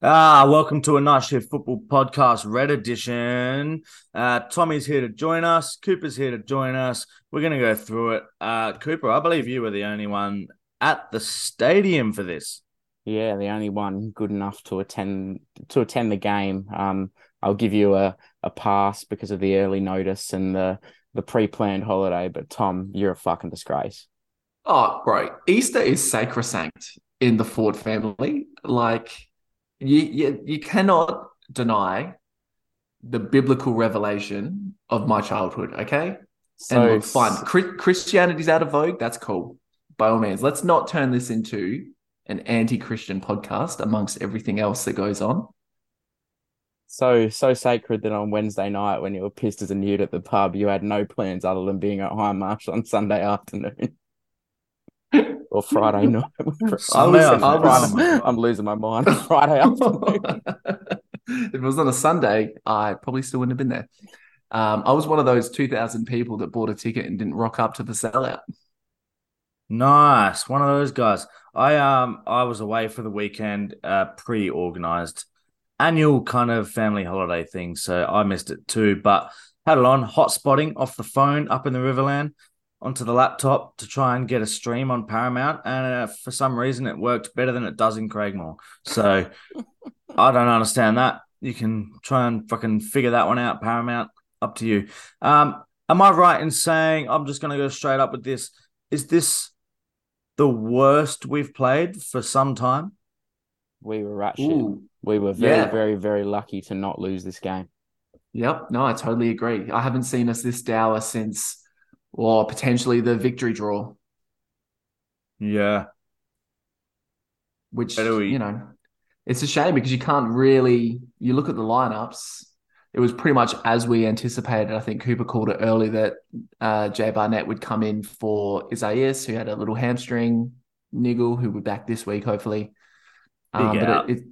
Ah, welcome to a Night Shift Football Podcast Red Edition. Uh, Tommy's here to join us. Cooper's here to join us. We're going to go through it. Uh, Cooper, I believe you were the only one at the stadium for this. Yeah, the only one good enough to attend to attend the game. Um, I'll give you a, a pass because of the early notice and the the pre planned holiday. But Tom, you're a fucking disgrace. Oh, bro, Easter is sacrosanct in the Ford family. Like you, you, you cannot deny the biblical revelation of my childhood. Okay, So and look, fine. Christianity's out of vogue. That's cool. By all means, let's not turn this into an anti-Christian podcast amongst everything else that goes on. so so sacred that on Wednesday night when you were pissed as a newt at the pub, you had no plans other than being at Hindmarsh on Sunday afternoon. Or Friday night. I'm, afternoon. Friday- Oh my I'm losing my mind. Friday afternoon. if it was on a Sunday, I probably still wouldn't have been there. Um, I was one of those 2,000 people that bought a ticket and didn't rock up to the sellout. Nice, one of those guys. I um I was away for the weekend, uh, pre-organized annual kind of family holiday thing, so I missed it too. But had it on hot spotting off the phone up in the Riverland onto the laptop to try and get a stream on Paramount, and uh, for some reason it worked better than it does in Craigmore. So I don't understand that. You can try and fucking figure that one out, Paramount. Up to you. Um, am I right in saying I'm just going to go straight up with this? Is this the worst we've played for some time? We were rat shit. Ooh, We were very, Yeah. very, very lucky to not lose this game. yep. No, I totally agree. I haven't seen us this dour since, or potentially the victory draw, Yeah. which, we- you know, it's a shame because you can't really, you look at the lineups, it was pretty much as we anticipated. I think Cooper called it early that uh, Jay Barnett would come in for Isaias, who had a little hamstring niggle, who be back this week, hopefully. Um, but it, it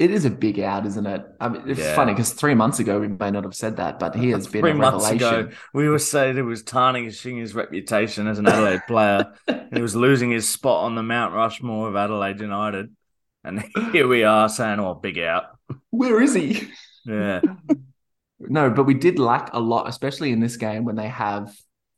it is a big out, isn't it? I mean, it's Yeah. funny because three months ago we may not have said that, but he has been Three a months ago, we were saying it was tarnishing his reputation as an Adelaide player. he was losing his spot on the Mount Rushmore of Adelaide United. And here we are saying, oh, big out. Where is he? Yeah. No, but we did lack a lot, especially in this game when they have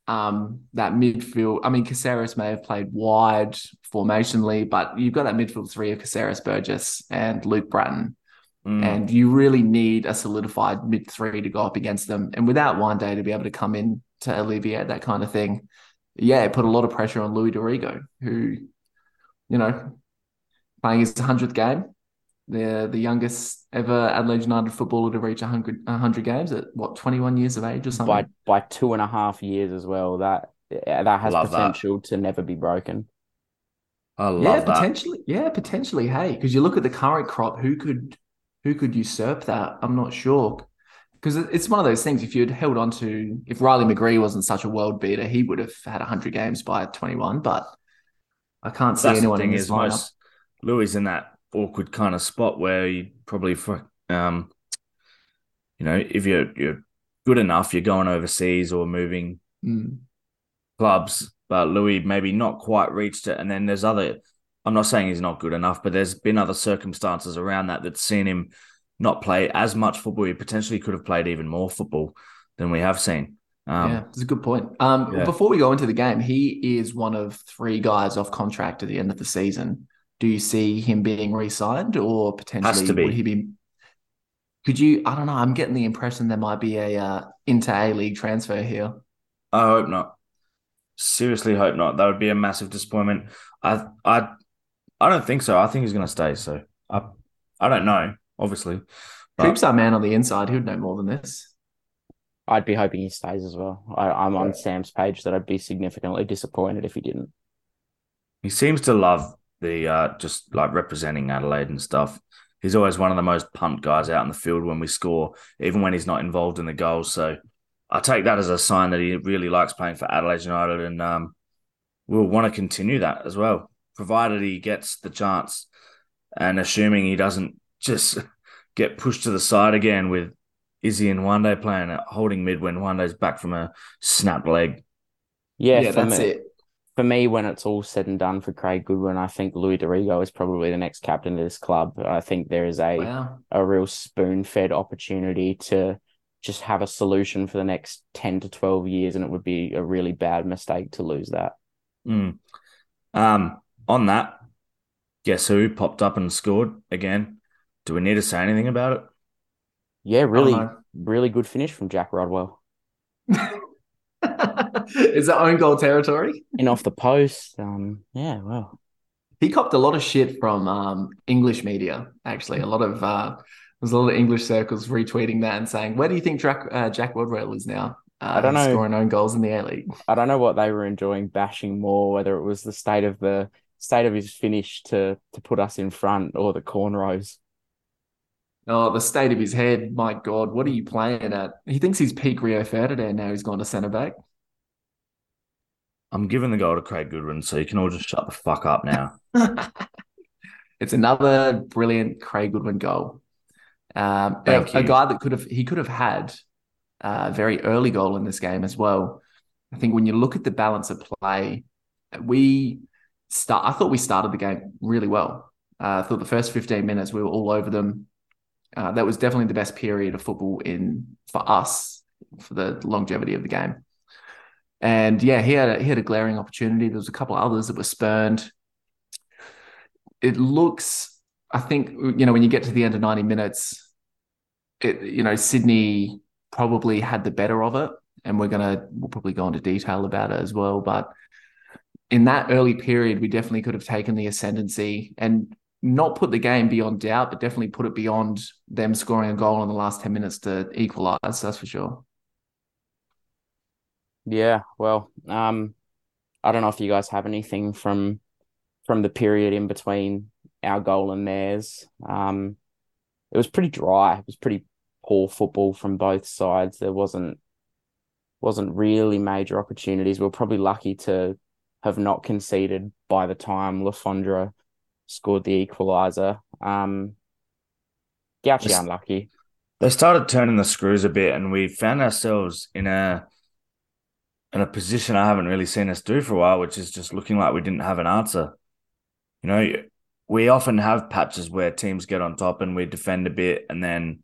um, that midfield. I mean, Caceres may have played wide formationally, but you've got that midfield three of Caceres, Burgess, and Luke Brattan, Mm. and you really need a solidified mid three to go up against them. And without Juande to be able to come in to alleviate that kind of thing, yeah, it put a lot of pressure on Louis D'Arrigo, who, you know, playing his hundredth game, the the youngest ever Adelaide United footballer to reach 100, 100 games at what 21 years of age or something. by by two and a half years as well. That yeah, that has Love that. potential to never be broken. I love yeah, that. potentially. Yeah, potentially. Hey, because you look at the current crop, who could who could usurp that? I'm not sure. Because it's one of those things. If you'd held on to, if Riley McGree wasn't such a world beater, he would have had 100 games by 21. But I can't see That's the anyone in thing this is, lineup. most Louis in that awkward kind of spot where you probably, for um, you know, if you're you're good enough, you're going overseas or moving Mm. clubs, but Louis maybe not quite reached it. And then there's other. I'm not saying he's not good enough, but there's been other circumstances around that that's seen him not play as much football. He potentially could have played even more football than we have seen. Um, yeah, it's a good point. Um, yeah. Before we go into the game, he is one of three guys off contract at the end of the season. Do you see him being re-signed, or potentially to be. would he be? Could you? I don't know. I'm getting the impression there might be a uh, inter A league transfer here. I hope not. Seriously, hope not. That would be a massive disappointment. I, I, I don't think so. I think he's going to stay. So I, I don't know. Obviously, but Coops our man on the inside. He would know more than this. I'd be hoping he stays as well. I, I'm on Yeah. Sam's page that I'd be significantly disappointed if he didn't. he seems to love the uh, just like representing Adelaide and stuff. He's always one of the most pumped guys out in the field when we score, even when he's not involved in the goals. So I take that as a sign that he really likes playing for Adelaide United, and um, we'll want to continue that as well, provided he gets the chance, and assuming he doesn't just get pushed to the side again with Izzy and Juande playing at holding mid when Juande's back from a snapped leg. Yeah, Yeah, that's me, it. For me, when it's all said and done for Craig Goodwin, I think Louis D'Arrigo is probably the next captain of this club. I think there is a Wow. a real spoon fed opportunity to just have a solution for the next 10 to 12 years, and it would be a really bad mistake to lose that. Mm. Um, on that, guess who popped up and scored again? Do we need to say anything about it? Yeah, really, really good finish from Jack Rodwell. Is that own goal territory? And off the post. Um, yeah, well, He copped a lot of shit from um, English media. Actually, a lot of uh, there's a lot of English circles retweeting that and saying, "Where do you think Jack uh, Jack Rodwell is now? Uh, I don't know. scoring own goals in the A League." I don't know what they were enjoying bashing more, whether it was the state of the state of his finish to to put us in front or the cornrows. Oh, the state of his head! My God, what are you playing at? He thinks he's peak Rio Ferdinand now. He's gone to centre back. I'm giving the goal to Craig Goodwin, so you can all just shut the fuck up now. it's another brilliant Craig Goodwin goal. Um, a, Thank a you. guy that could have he could have had a very early goal in this game as well. I think when you look at the balance of play, we start. I thought we started the game really well. Uh, I thought the first 15 minutes we were all over them. Uh, that was definitely the best period of football in for us for the longevity of the game. And yeah, he had a, he had a glaring opportunity. There was a couple others that were spurned. It looks, I think, you know, when you get to the end of 90 minutes, it, you know, Sydney probably had the better of it. And we're to, we'll probably go into detail about it as well. But in that early period, we definitely could have taken the ascendancy and not put the game beyond doubt, but definitely put it beyond them scoring a goal in the last 10 minutes to equalize. That's for sure. Yeah, well, um, I don't know if you guys have anything from from the period in between our goal and theirs. Um, it was pretty dry. It was pretty poor football from both sides. There wasn't wasn't really major opportunities. We are probably lucky to have not conceded by the time Le Fondre scored the equalizer. Um, Gauci Yes. unlucky. They started turning the screws a bit, and we found ourselves in a in a position I haven't really seen us do for a while, which is just looking like we didn't have an answer. You know, we often have patches where teams get on top and we defend a bit, and then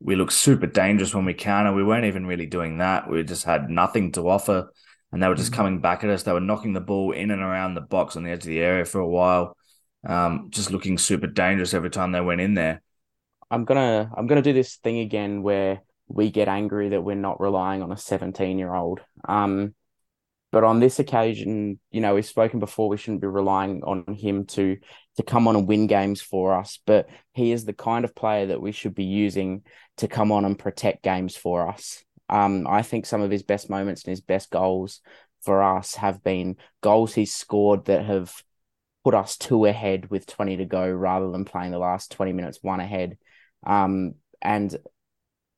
we look super dangerous when we counter. We weren't even really doing that. We just had nothing to offer, and they were just Mhm. coming back at us. They were knocking the ball in and around the box on the edge of the area for a while, um, just looking super dangerous every time they went in there. I'm gonna I'm gonna do this thing again where we get angry that we're not relying on a 17 year old. Um, but on this occasion, you know, we've spoken before. We shouldn't be relying on him to to come on and win games for us. But he is the kind of player that we should be using to come on and protect games for us. Um, I think some of his best moments and his best goals for us have been goals he's scored that have put us two ahead with 20 to go rather than playing the last 20 minutes one ahead. Um, and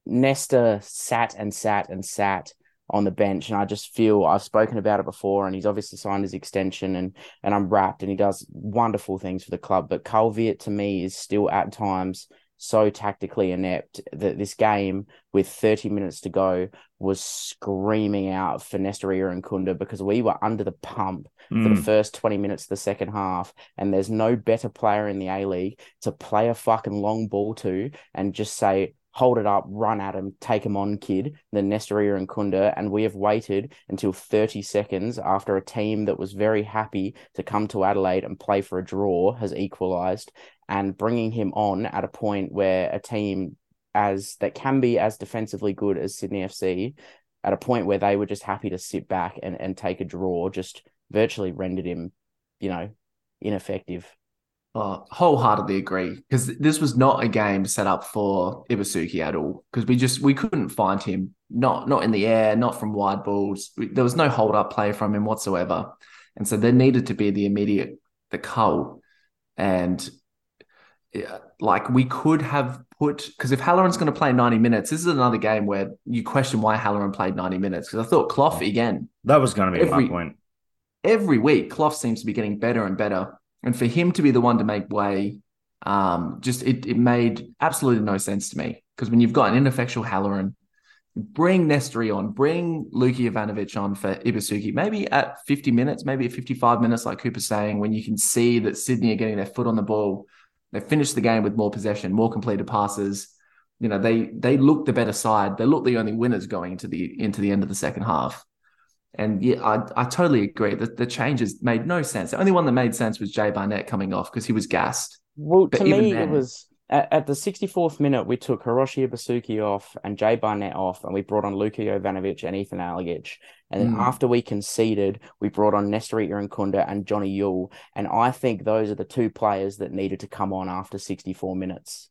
Nesta sat and sat and sat on the bench, and I just feel I've spoken about it before, and he's obviously signed his extension, and and I'm wrapped, and he does wonderful things for the club. But Carl Veart to me is still at times so tactically inept that this game with 30 minutes to go was screaming out for Nestory Irankunda because we were under the pump for the Mm. first 20 minutes of the second half. And there's no better player in the A League to play a fucking long ball to and just say, hold it up, run at him, take him on, kid, than Nestory Irankunda. And we have waited until 30 seconds after a team that was very happy to come to Adelaide and play for a draw has equalised and bringing him on at a point where a team as that can be as defensively good as Sydney FC at a point where they were just happy to sit back and, and take a draw just virtually rendered him, you know, ineffective. Oh, wholeheartedly agree because this was not a game set up for Ibusuki at all because we just we couldn't find him not not in the air not from wide balls We- there was no hold up play from him whatsoever and so there needed to be the immediate the cull and yeah, like we could have put because if Halloran's going to play 90 minutes this is another game where you question why Halloran played 90 minutes because I thought Clough again That was going to be Every- my point. every week, Clough seems to be getting better and better. And for him to be the one to make way, um, just it, it made absolutely no sense to me. Because when you've got an ineffectual Halloran, bring Nestory on, bring Luka Jovanovic on for Ibusuki, maybe at 50 minutes, maybe at 55 minutes, like Cooper's saying, when you can see that Sydney are getting their foot on the ball. They finish the game with more possession, more completed passes. You know, they they look the better side. They look the only winners going into the into the end of the second half. And yeah, I, I totally agree. that the changes made no sense. The only one that made sense was Jay Barnett coming off because he was gassed. Well, but to me, then, it was at, at, the 64th minute, we took Hiroshi Ibusuki off and Jay Barnett off, and we brought on Luka Jovanovic and Ethan Alagich. And then mm. after we conceded, we brought on Nestory Irankunda and Johnny Yull. And I think those are the two players that needed to come on after 64 minutes.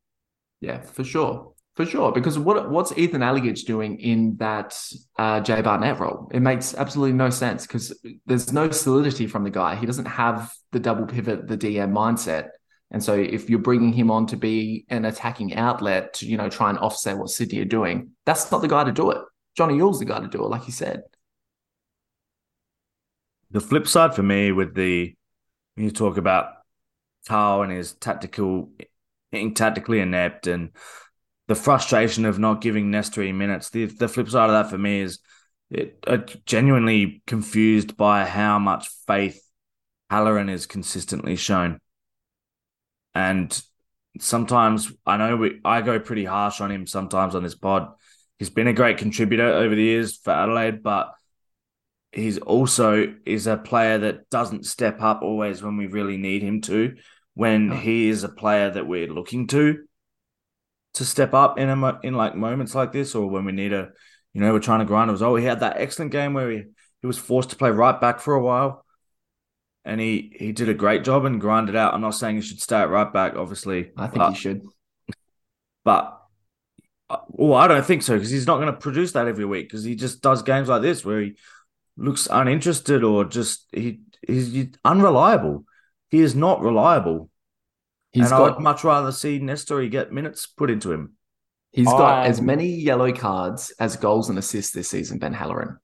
Yeah, for sure. For sure, because what what's Ethan Alagich doing in that uh, Jay Barnett role? It makes absolutely no sense because there's no solidity from the guy. He doesn't have the double pivot, the DM mindset. And so if you're bringing him on to be an attacking outlet to, you know, try and offset what Sydney are doing, that's not the guy to do it. Johnny Yull's the guy to do it, like you said. The flip side for me with the when you talk about Tao and his tactical being tactically inept and the frustration of not giving Nestory minutes, the the flip side of that for me is it uh, genuinely confused by how much faith Halloran is consistently shown. And sometimes I know we, I go pretty harsh on him sometimes on this pod. He's been a great contributor over the years for Adelaide, but he's also is a player that doesn't step up always when we really need him to. When oh. he is a player that we're looking to to step up in a in like moments like this, or when we need a, you know, we're trying to grind. It was oh, he had that excellent game where he he was forced to play right back for a while and he he did a great job and grinded out. I'm not saying he should stay at right back, obviously. I think but, he should, but uh, well, I don't think so because he's not going to produce that every week because he just does games like this where he looks uninterested or just he he's unreliable. He is not reliable. He's and got, I'd much rather see Nestory get minutes put into him. He's got as many yellow cards as goals and assists this season, Ben Halloran.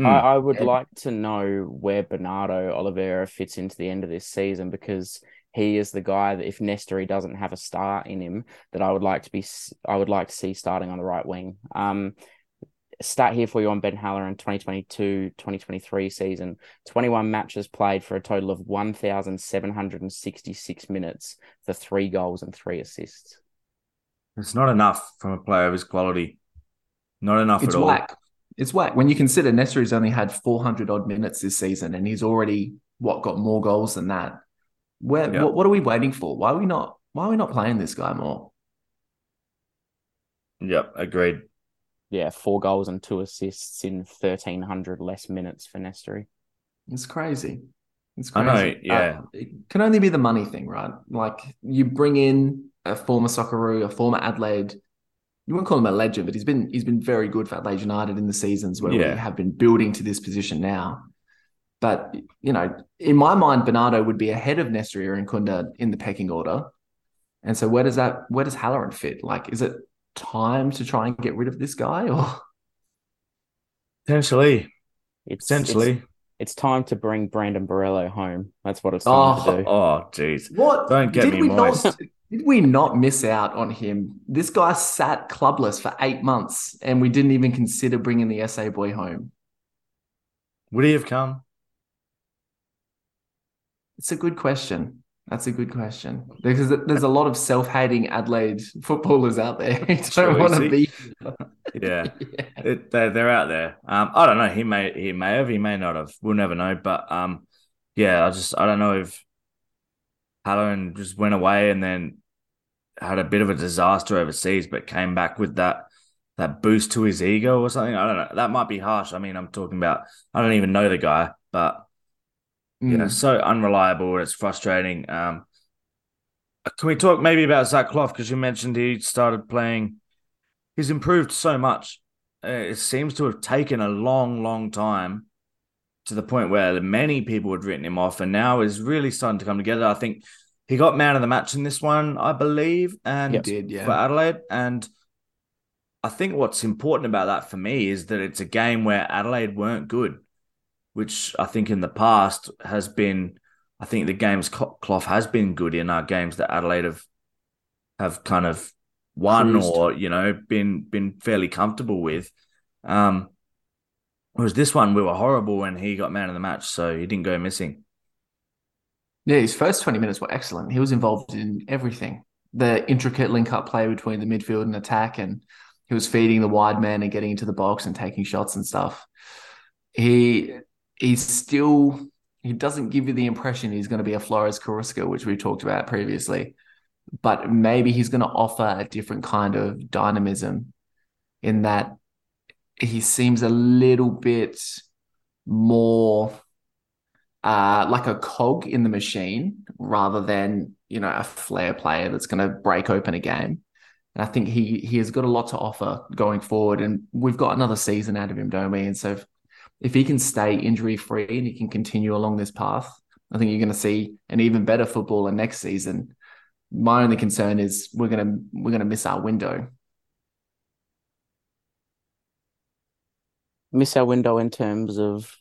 Mm. I, I, would yeah. like to know where Bernardo Oliveira fits into the end of this season because he is the guy that if Nestory doesn't have a star in him, that I would like to be I would like to see starting on the right wing. Um, start here for you on Ben Halloran 2022-2023 season. 21 matches played for a total of 1,766 minutes for three goals and three assists. It's not enough from a player of his quality. Not enough it's at whack. all it's whack when you consider Nestory's only had 400 odd minutes this season and he's already what got more goals than that. Where yep. what, what, are we waiting for? Why are we not why are we not playing this guy more? Yep, agreed. Yeah, four goals and two assists in 1300 less minutes for Nestory. It's crazy. It's crazy. I know, yeah. Uh, it can only be the money thing, right? Like you bring in a former Socceroo, a former Adelaide you wouldn't call him a legend, but he's been he's been very good for Adelaide United in the seasons where yeah. we have been building to this position now. But you know, in my mind, Bernardo would be ahead of Nestory Irankunda in the pecking order. And so where does that where does Halloran fit? Like, is it time to try and get rid of this guy or potentially? It's, potentially. It's, it's time to bring Brandon Borrello home. That's what it's time oh, to do. Oh, oh, jeez. What? Don't get Did me moist. Not, did we not miss out on him? This guy sat clubless for eight months and we didn't even consider bringing the SA boy home. Would he have come? It's a good question. That's a good question because there's a lot of self-hating Adelaide footballers out there who don't want to be. yeah, yeah. It, they're, they're out there. Um, I don't know. He may he may have. He may not have. We'll never know. But um, yeah, I just I don't know if Halloran just went away and then had a bit of a disaster overseas, but came back with that that boost to his ego or something. I don't know. That might be harsh. I mean, I'm talking about I don't even know the guy, but. You know, so unreliable. It's frustrating. Um, can we talk maybe about Zach Clough because you mentioned he started playing? He's improved so much. Uh, it seems to have taken a long, long time to the point where many people had written him off, and now is really starting to come together. I think he got man of the match in this one, I believe, and yep. did yeah for Adelaide. And I think what's important about that for me is that it's a game where Adelaide weren't good, which I think in the past has been. I think the games Clough has been good in our games that Adelaide have have kind of won Cruised. or you know been been fairly comfortable with. Um, whereas this one we were horrible when he got man of the match, so he didn't go missing. Yeah, his first 20 minutes were excellent. He was involved in everything. The intricate link up play between the midfield and attack, and he was feeding the wide man and getting into the box and taking shots and stuff. He he's still he doesn't give you the impression he's going to be a Flores Carrusca, which we talked about previously. But maybe he's going to offer a different kind of dynamism in that he seems a little bit more uh, like a cog in the machine rather than you know a flair player that's going to break open a game. And I think he he has got a lot to offer going forward, and we've got another season out of him, don't we? And so if he can stay injury free and he can continue along this path, I think you're going to see an even better footballer next season. My only concern is we're gonna we're gonna miss our window. Miss our window in terms of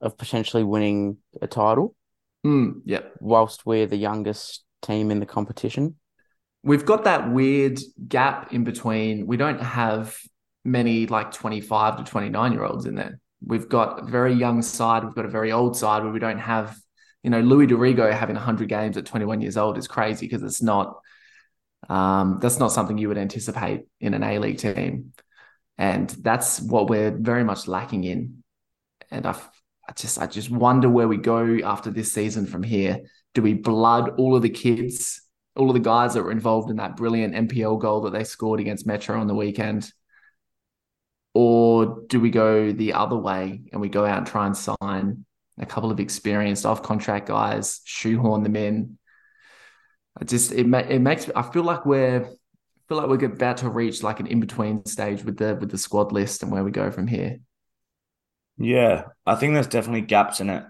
of potentially winning a title, Mm, yep. whilst we're the youngest team in the competition. we've got that weird gap in between. We don't have many like 25 to 29 year olds in there. We've got a very young side. We've got a very old side where we don't have, you know, Louis D'Arrigo having 100 games at 21 years old is crazy because it's not, um, that's not something you would anticipate in an A League team. And that's what we're very much lacking in. And I, I just, I just wonder where we go after this season from here. Do we blood all of the kids all of the guys that were involved in that brilliant MPL goal that they scored against Metro on the weekend? Or do we go the other way and we go out and try and sign a couple of experienced off contract guys, shoehorn them in? I just it ma- it makes I feel like we're I feel like we're about to reach like an in between stage with the with the squad list and where we go from here. Yeah, I think there's definitely gaps in it.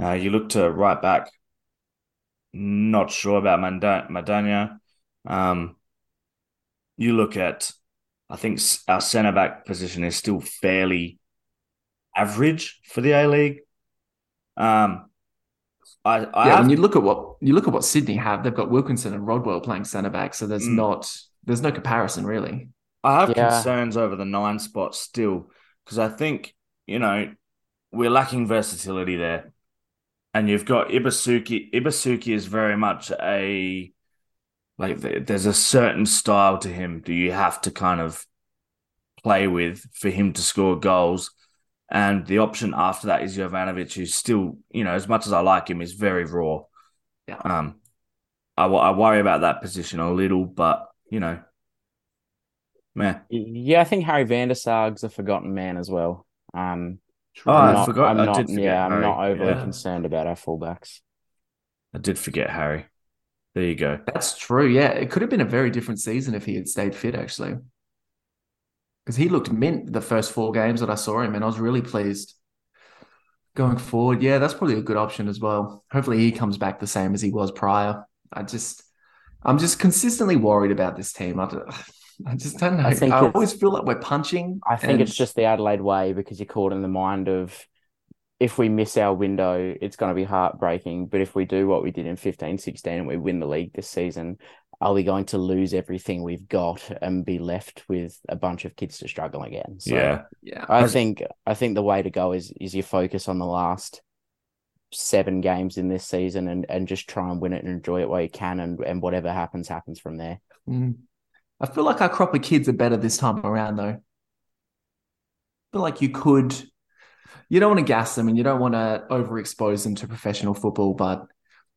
Uh, you look to right back. Not sure about Manda- Madania. Um, you look at, I think our centre back position is still fairly average for the A League. Um, I, I yeah, have, when you look at what you look at what Sydney have, they've got Wilkinson and Rodwell playing centre back, so there's Mm. not there's no comparison really. I have Yeah. concerns over the nine spot still because I think you know we're lacking versatility there, and you've got Ibusuki. Ibusuki is very much a like there's a certain style to him that you have to kind of play with for him to score goals. And the option after that is Jovanovic, who's still, you know, as much as I like him, is very raw. Yeah. Um, I, I worry about that position a little, but you know, man. Yeah, I think Harry Van der Saag's a forgotten man as well. Um, Oh, I'm I not, forgot- I'm I not, did forget yeah, I'm not overly yeah. concerned about our fullbacks. I did forget Harry. There you go. That's true. Yeah, it could have been a very different season if he had stayed fit, actually. Because he looked mint the first four games that I saw him, and I was really pleased. Going forward, yeah, that's probably a good option as well. Hopefully, he comes back the same as he was prior. I just, I'm just consistently worried about this team. I, I just don't know. I I, think it's- always feel like we're punching. I think and- it's just the Adelaide way because you're caught in the mind of if we miss our window, it's going to be heartbreaking. But if we do what we did in 15 16 and we win the league this season, are we going to lose everything we've got and be left with a bunch of kids to struggle again? So yeah. yeah. I think I think the way to go is is you focus on the last seven games in this season and, and just try and win it and enjoy it while you can and, and whatever happens happens from there. Mm. I feel like our crop of kids are better this time around, though. I feel like you could. You don't want to gas them and you don't want to overexpose them to professional football, but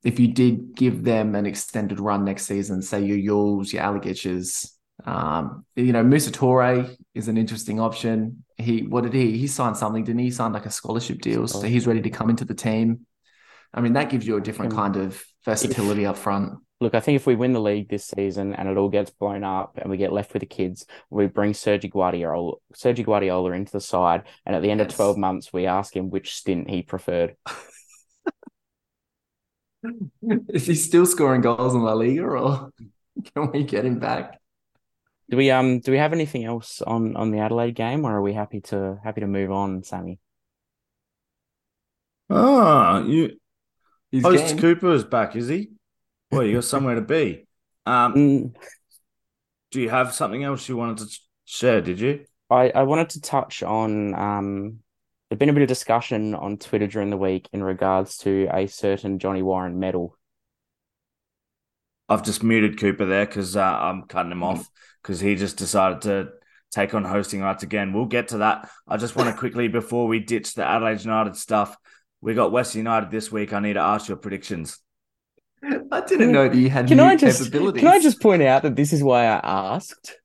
if you did give them an extended run next season, say your Yulls, your Alligators, um, you know, Musa Toure is an interesting option. He, what did he? He signed something, didn't he? He signed like a scholarship deal, so he's ready to come into the team. I mean, that gives you a different kind of versatility up front. Look, I think if we win the league this season and it all gets blown up and we get left with the kids, we bring Sergi Guardiola, Sergi Guardiola into the side, and at the end of 12 months, we ask him which stint he preferred. Is he still scoring goals in La Liga, or can we get him back? Do we um do we have anything else on on the Adelaide game, or are we happy to happy to move on, Sammy? Oh, you His Host game. Cooper is back, is he? Well, you got somewhere to be. Um, Mm, do you have something else you wanted to share? Did you? I, I wanted to touch on um there's been a bit of discussion on Twitter during the week in regards to a certain Johnny Warren medal. I've just muted Cooper there because uh, I'm cutting him off because he just decided to take on hosting rights again. We'll get to that. I just want to quickly, before we ditch the Adelaide United stuff, we got West United this week. I need to ask your predictions. I didn't know that you had Can I just capabilities. can I just point out that this is why I asked?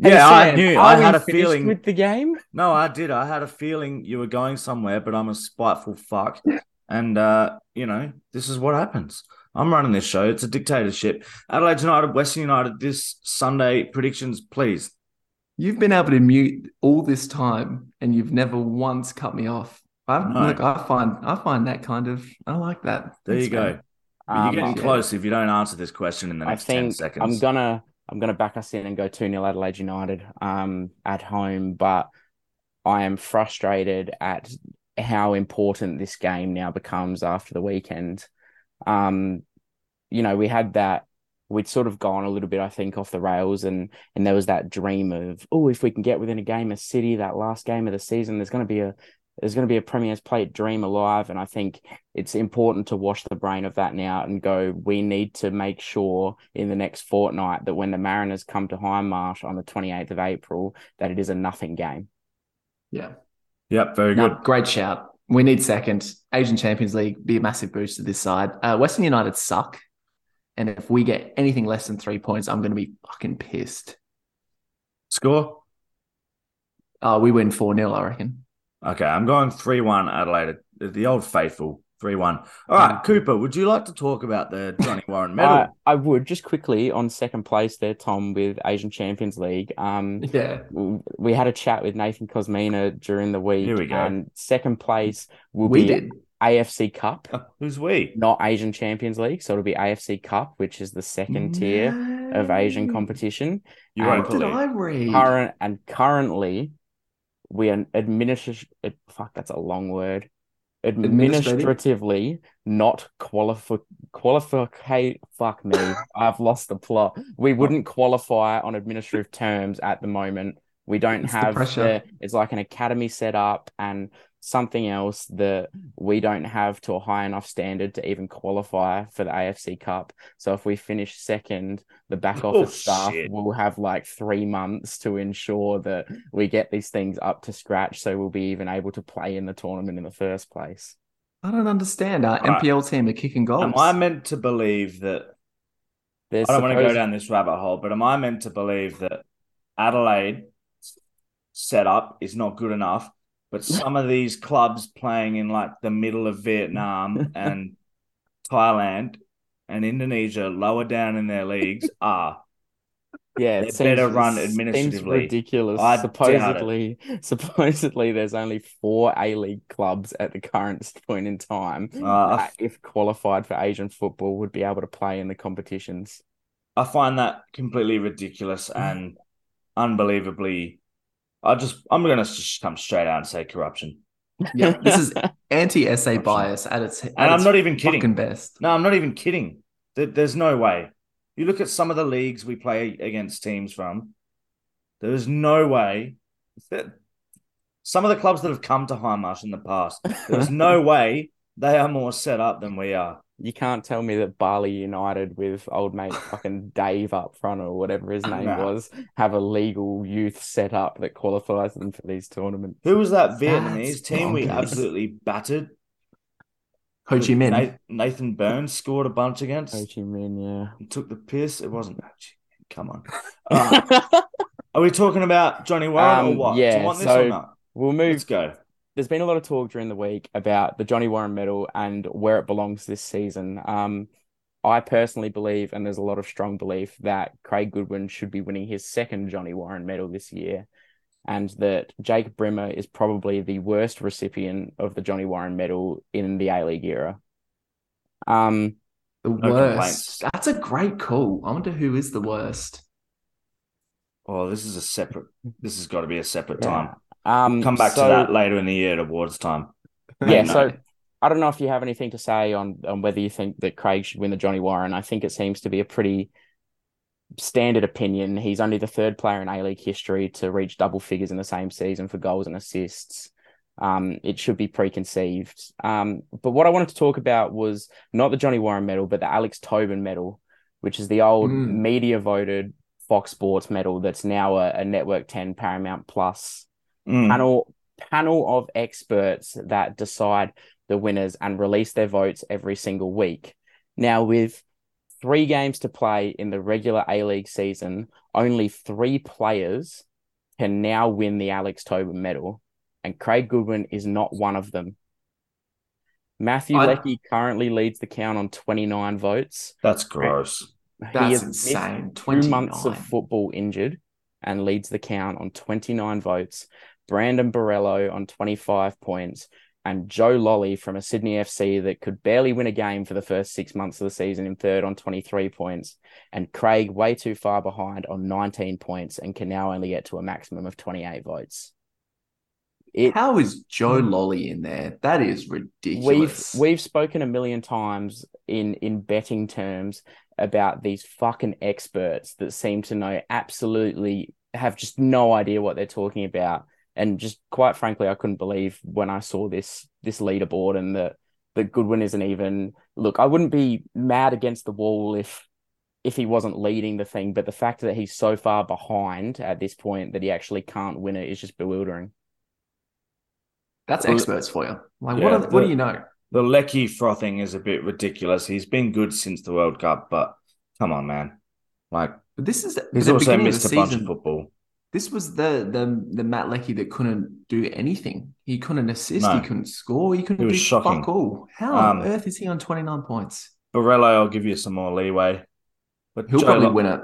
Hey, Yeah, I Sam, knew. I had a feeling- with the game. No, I did. I had a feeling you were going somewhere, but I'm a spiteful fuck. And, uh, you know, this is what happens. I'm running this show. It's a dictatorship. Adelaide United, Western United, this Sunday predictions, please. You've been able to mute all this time, and you've never once cut me off. I No. look. I find. I find that kind of. I like that. There Thanks, you go. man. But you're Um, getting close if you don't answer this question in the I next 10 seconds. I'm gonna I'm gonna back us in and go 2 0 Adelaide United um at home, but I am frustrated at how important this game now becomes after the weekend. Um, you know, we had that we'd sort of gone a little bit, I think, off the rails and and there was that dream of, oh, if we can get within a game of City, that last game of the season, there's gonna be a there's going to be a Premier's Plate dream alive. And I think it's important to wash the brain of that now and go, we need to make sure in the next fortnight that when the Mariners come to Hindmarsh on the 28th of April, that it is a nothing game. Yeah. Yep, very No, good. great shout. We need second. Asian Champions League be a massive boost to this side. Uh, Western United suck, and if we get anything less than three points, I'm going to be fucking pissed. Score? Uh, we win four 0 I reckon. Okay, I'm going 3 1 Adelaide. The old faithful 3 1. All right, Cooper, would you like to talk about the Johnny Warren medal? I, I would just quickly on second place there, Tom, with Asian Champions League. Um, Yeah, we had a chat with Nathan Kosmina during the week, Here we go. and second place will we be did. AFC Cup, Who's we? not Asian Champions League. So it'll be AFC Cup, which is the second tier of Asian competition. You Um, won't What did. I read? Current and currently, we are administration. Eh, fuck, that's a long word. Administratively not qualify qualify. Fuck me, I've lost the plot. We wouldn't qualify on administrative terms at the moment. We don't It's have pressure. the, it's like an academy set up and something else that we don't have to a high enough standard to even qualify for the AFC Cup. So if we finish second, the back Oh, office staff shit. will have like three months to ensure that we get these things up to scratch so we'll be even able to play in the tournament in the first place. I don't understand. Our Right. MPL team are kicking goals. Am I meant to believe that? There's I don't want to go down this rabbit hole, but am I meant to believe that Adelaide setup is not good enough? But some of these clubs playing in like the middle of Vietnam and Thailand and Indonesia, lower down in their leagues, are. Yeah, it better run seems administratively. ridiculous. I supposedly, supposedly, there's only four A League clubs at the current point in time Uh, that, if qualified for Asian football, would be able to play in the competitions. I find that completely ridiculous and unbelievably. I just, I'm going to just come straight out and say corruption. Yeah, this is anti SA bias at its at And I'm its not even kidding. fucking best. No, I'm not even kidding. There- There's no way. You look at some of the leagues we play against teams from. There's no way that some of the clubs that have come to Hindmarsh in the past. There's no way they are more set up than we are. You can't tell me that Bali United with old mate fucking Dave up front or whatever his name Nah. was have a legal youth set up that qualifies them for these tournaments. Who was that That's Vietnamese team we absolutely battered? Ho Chi Minh. Nathan Burns scored a bunch against. Ho Chi Minh, He took the piss. It wasn't. Ho Chi Minh. Come on. Uh, are we talking about Johnny Warren or Um, what? Do yeah, you want this so or not? we'll move Let's go. There's been a lot of talk during the week about the Johnny Warren medal and where it belongs this season. Um, I personally believe, and there's a lot of strong belief, that Craig Goodwin should be winning his second Johnny Warren medal this year, and that Jake Brimmer is probably the worst recipient of the Johnny Warren medal in the A League era. Um, The No worst. complaints. That's a great call. I wonder who is the worst. Oh, this is a separate. This has got to be a separate Yeah. time. Um, Come back so- to that later in the year at awards time. Yeah, No. so I don't know if you have anything to say on on whether you think that Craig should win the Johnny Warren. I think it seems to be a pretty standard opinion, he's only the third player in A League history to reach double figures in the same season for goals and assists. Um, it should be preconceived. Um, but what I wanted to talk about was not the Johnny Warren medal, but the Alex Tobin medal, which is the old Mm. media voted Fox Sports medal that's now a, a Network 10 Paramount Plus Mm. panel panel of experts that decide the winners and release their votes every single week. Now, with three games to play in the regular A League season, only three players can now win the Alex Tobin medal, and Craig Goodwin is not one of them. Matthew I- Leckie currently leads the count on 29 votes. That's gross. he That's has insane. two 29. months of football injured and leads the count on 29 votes. Brandon Borrello on 25 points, and Joe Lolley from a Sydney FC that could barely win a game for the first six months of the season in third on 23 points, and Craig way too far behind on 19 points and can now only get to a maximum of 28 votes. It, How is Joe Lolley in there? That is ridiculous. we've we've spoken a million times in in betting terms about these fucking experts that seem to know absolutely have just no idea what they're talking about and just quite frankly I couldn't believe when I saw this this leaderboard and that that Goodwin isn't even look I wouldn't be mad against the wall if if he wasn't leading the thing but the fact that he's so far behind at this point that he actually can't win it is just bewildering That's experts for you. Like, yeah, what, are, what do you know? The Leckie frothing is a bit ridiculous. He's been good since the World Cup, but come on, man. Like But this is he's the also beginning of missed a the bunch of football. This was the the the Matt Leckie that couldn't do anything. He couldn't assist. No. He couldn't score. He couldn't do shocking. fuck all. How Um, on earth is he on twenty nine points? Borrello, I'll give you some more leeway. But He'll Joe probably win it.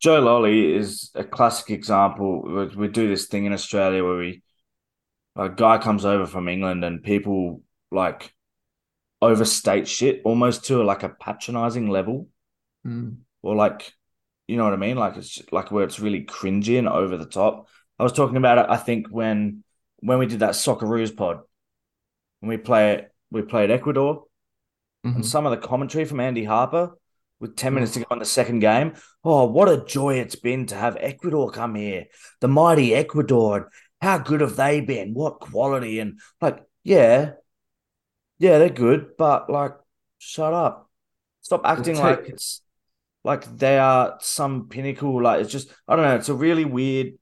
Joe Lolley is a classic example. We, we do this thing in Australia where we a guy comes over from England and people like overstate shit almost to like a patronizing level, Mm. or like you know what I mean? Like it's like where it's really cringy and over the top. I was talking about it. I think when when we did that Socceroos pod, when we play it, we played Ecuador, Mhm. and some of the commentary from Andy Harper with 10 minutes to go in the second game. Oh, what a joy it's been to have Ecuador come here. The mighty Ecuador. And how good have they been? What quality? And like, yeah, yeah, they're good, but like, shut up. Stop acting take- like it's like they are some pinnacle. Like, it's just, I don't know. It's a really weird,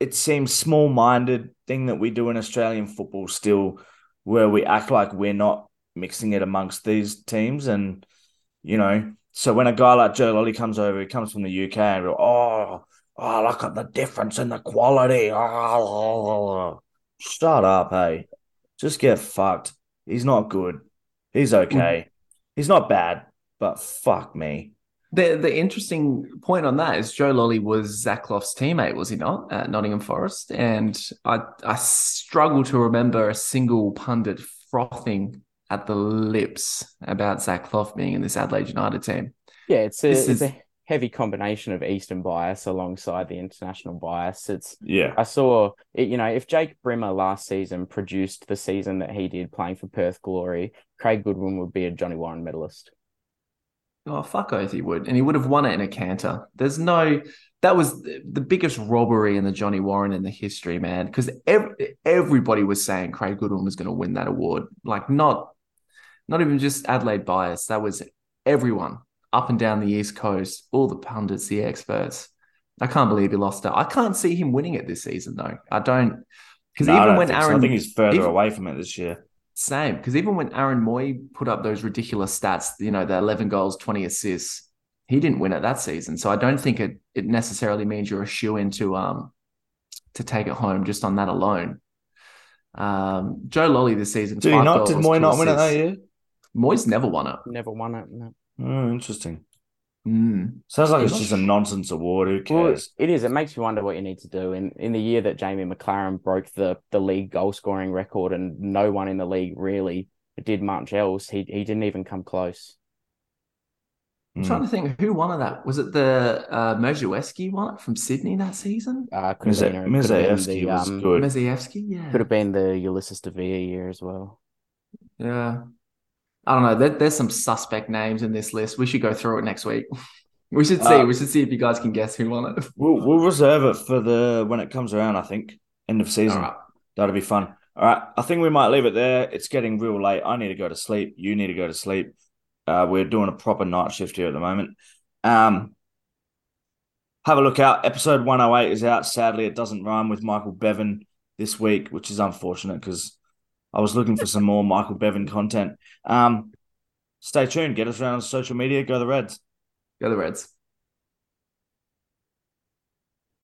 it seems small minded thing that we do in Australian football still, where we act like we're not mixing it amongst these teams. And, you know, so when a guy like Joe Lolley comes over, he comes from the UK and we're, oh, oh, look at the difference in the quality. Oh, shut up, hey. Just get fucked. He's not good. He's okay. Mm. He's not bad, but fuck me. The the interesting point on that is Joe Lolley was Zach Clough's teammate, was he not, at Nottingham Forest? And I I struggle to remember a single pundit frothing at the lips about Zach Loft being in this Adelaide United team. Yeah, it's a it's is- a heavy combination of Eastern bias alongside the international bias. It's Yeah. I saw it, you know, if Jake Brimmer last season produced the season that he did playing for Perth Glory, Craig Goodwin would be a Johnny Warren medalist. Oh fuck oath he would, and he would have won it in a canter. There's no that was the biggest robbery in the Johnny Warren in the history, man. Because ev- everybody was saying Craig Goodwin was going to win that award. Like not, not even just Adelaide bias. That was everyone up and down the East Coast, all the pundits, the experts. I can't believe he lost it. I can't see him winning it this season though. I don't because No, I even don't when think so. Aaron, I think he's further even- away from it this year. Same, because even when Aaron Mooy put up those ridiculous stats, you know, the 11 goals, 20 assists, he didn't win it that season. So I don't think it it necessarily means you're a shoe in to um to take it home just on that alone. Um, Joe Lolley this season. Did he five not? Did Moy two not win it that assists. year? Mooy's never won it. Never won it. No. Oh, interesting. Mm. Sounds like I'm it's not just a nonsense award. Who Well, cares? it is. It makes you wonder what you need to do. In in the year that Jamie Maclaren broke the the league goal scoring record, and no one in the league really did much else, he he didn't even come close. I'm Mm. trying to think who won it that. Was it the uh Mierzejewski won it from Sydney that season? Uh, could have Mize- been, could have been the was um, good. Mierzejewski, yeah. could have been the Ulises Dávila year as well. Yeah. I don't know. There, there's some suspect names in this list. We should go through it next week. We should see. Uh, we should see if you guys can guess who won it. We'll we'll reserve it for the when it comes around. I think end of season. Right. That'll be fun. All right, I think we might leave it there. It's getting real late. I need to go to sleep. You need to go to sleep. Uh, we're doing a proper night shift here at the moment. Um, have a look out. Episode 108 is out. Sadly, it doesn't rhyme with Michael Bevan this week, which is unfortunate because I was looking for some more Michael Bevan content. Um, stay tuned. Get us around on social media. Go the Reds. Go the Reds.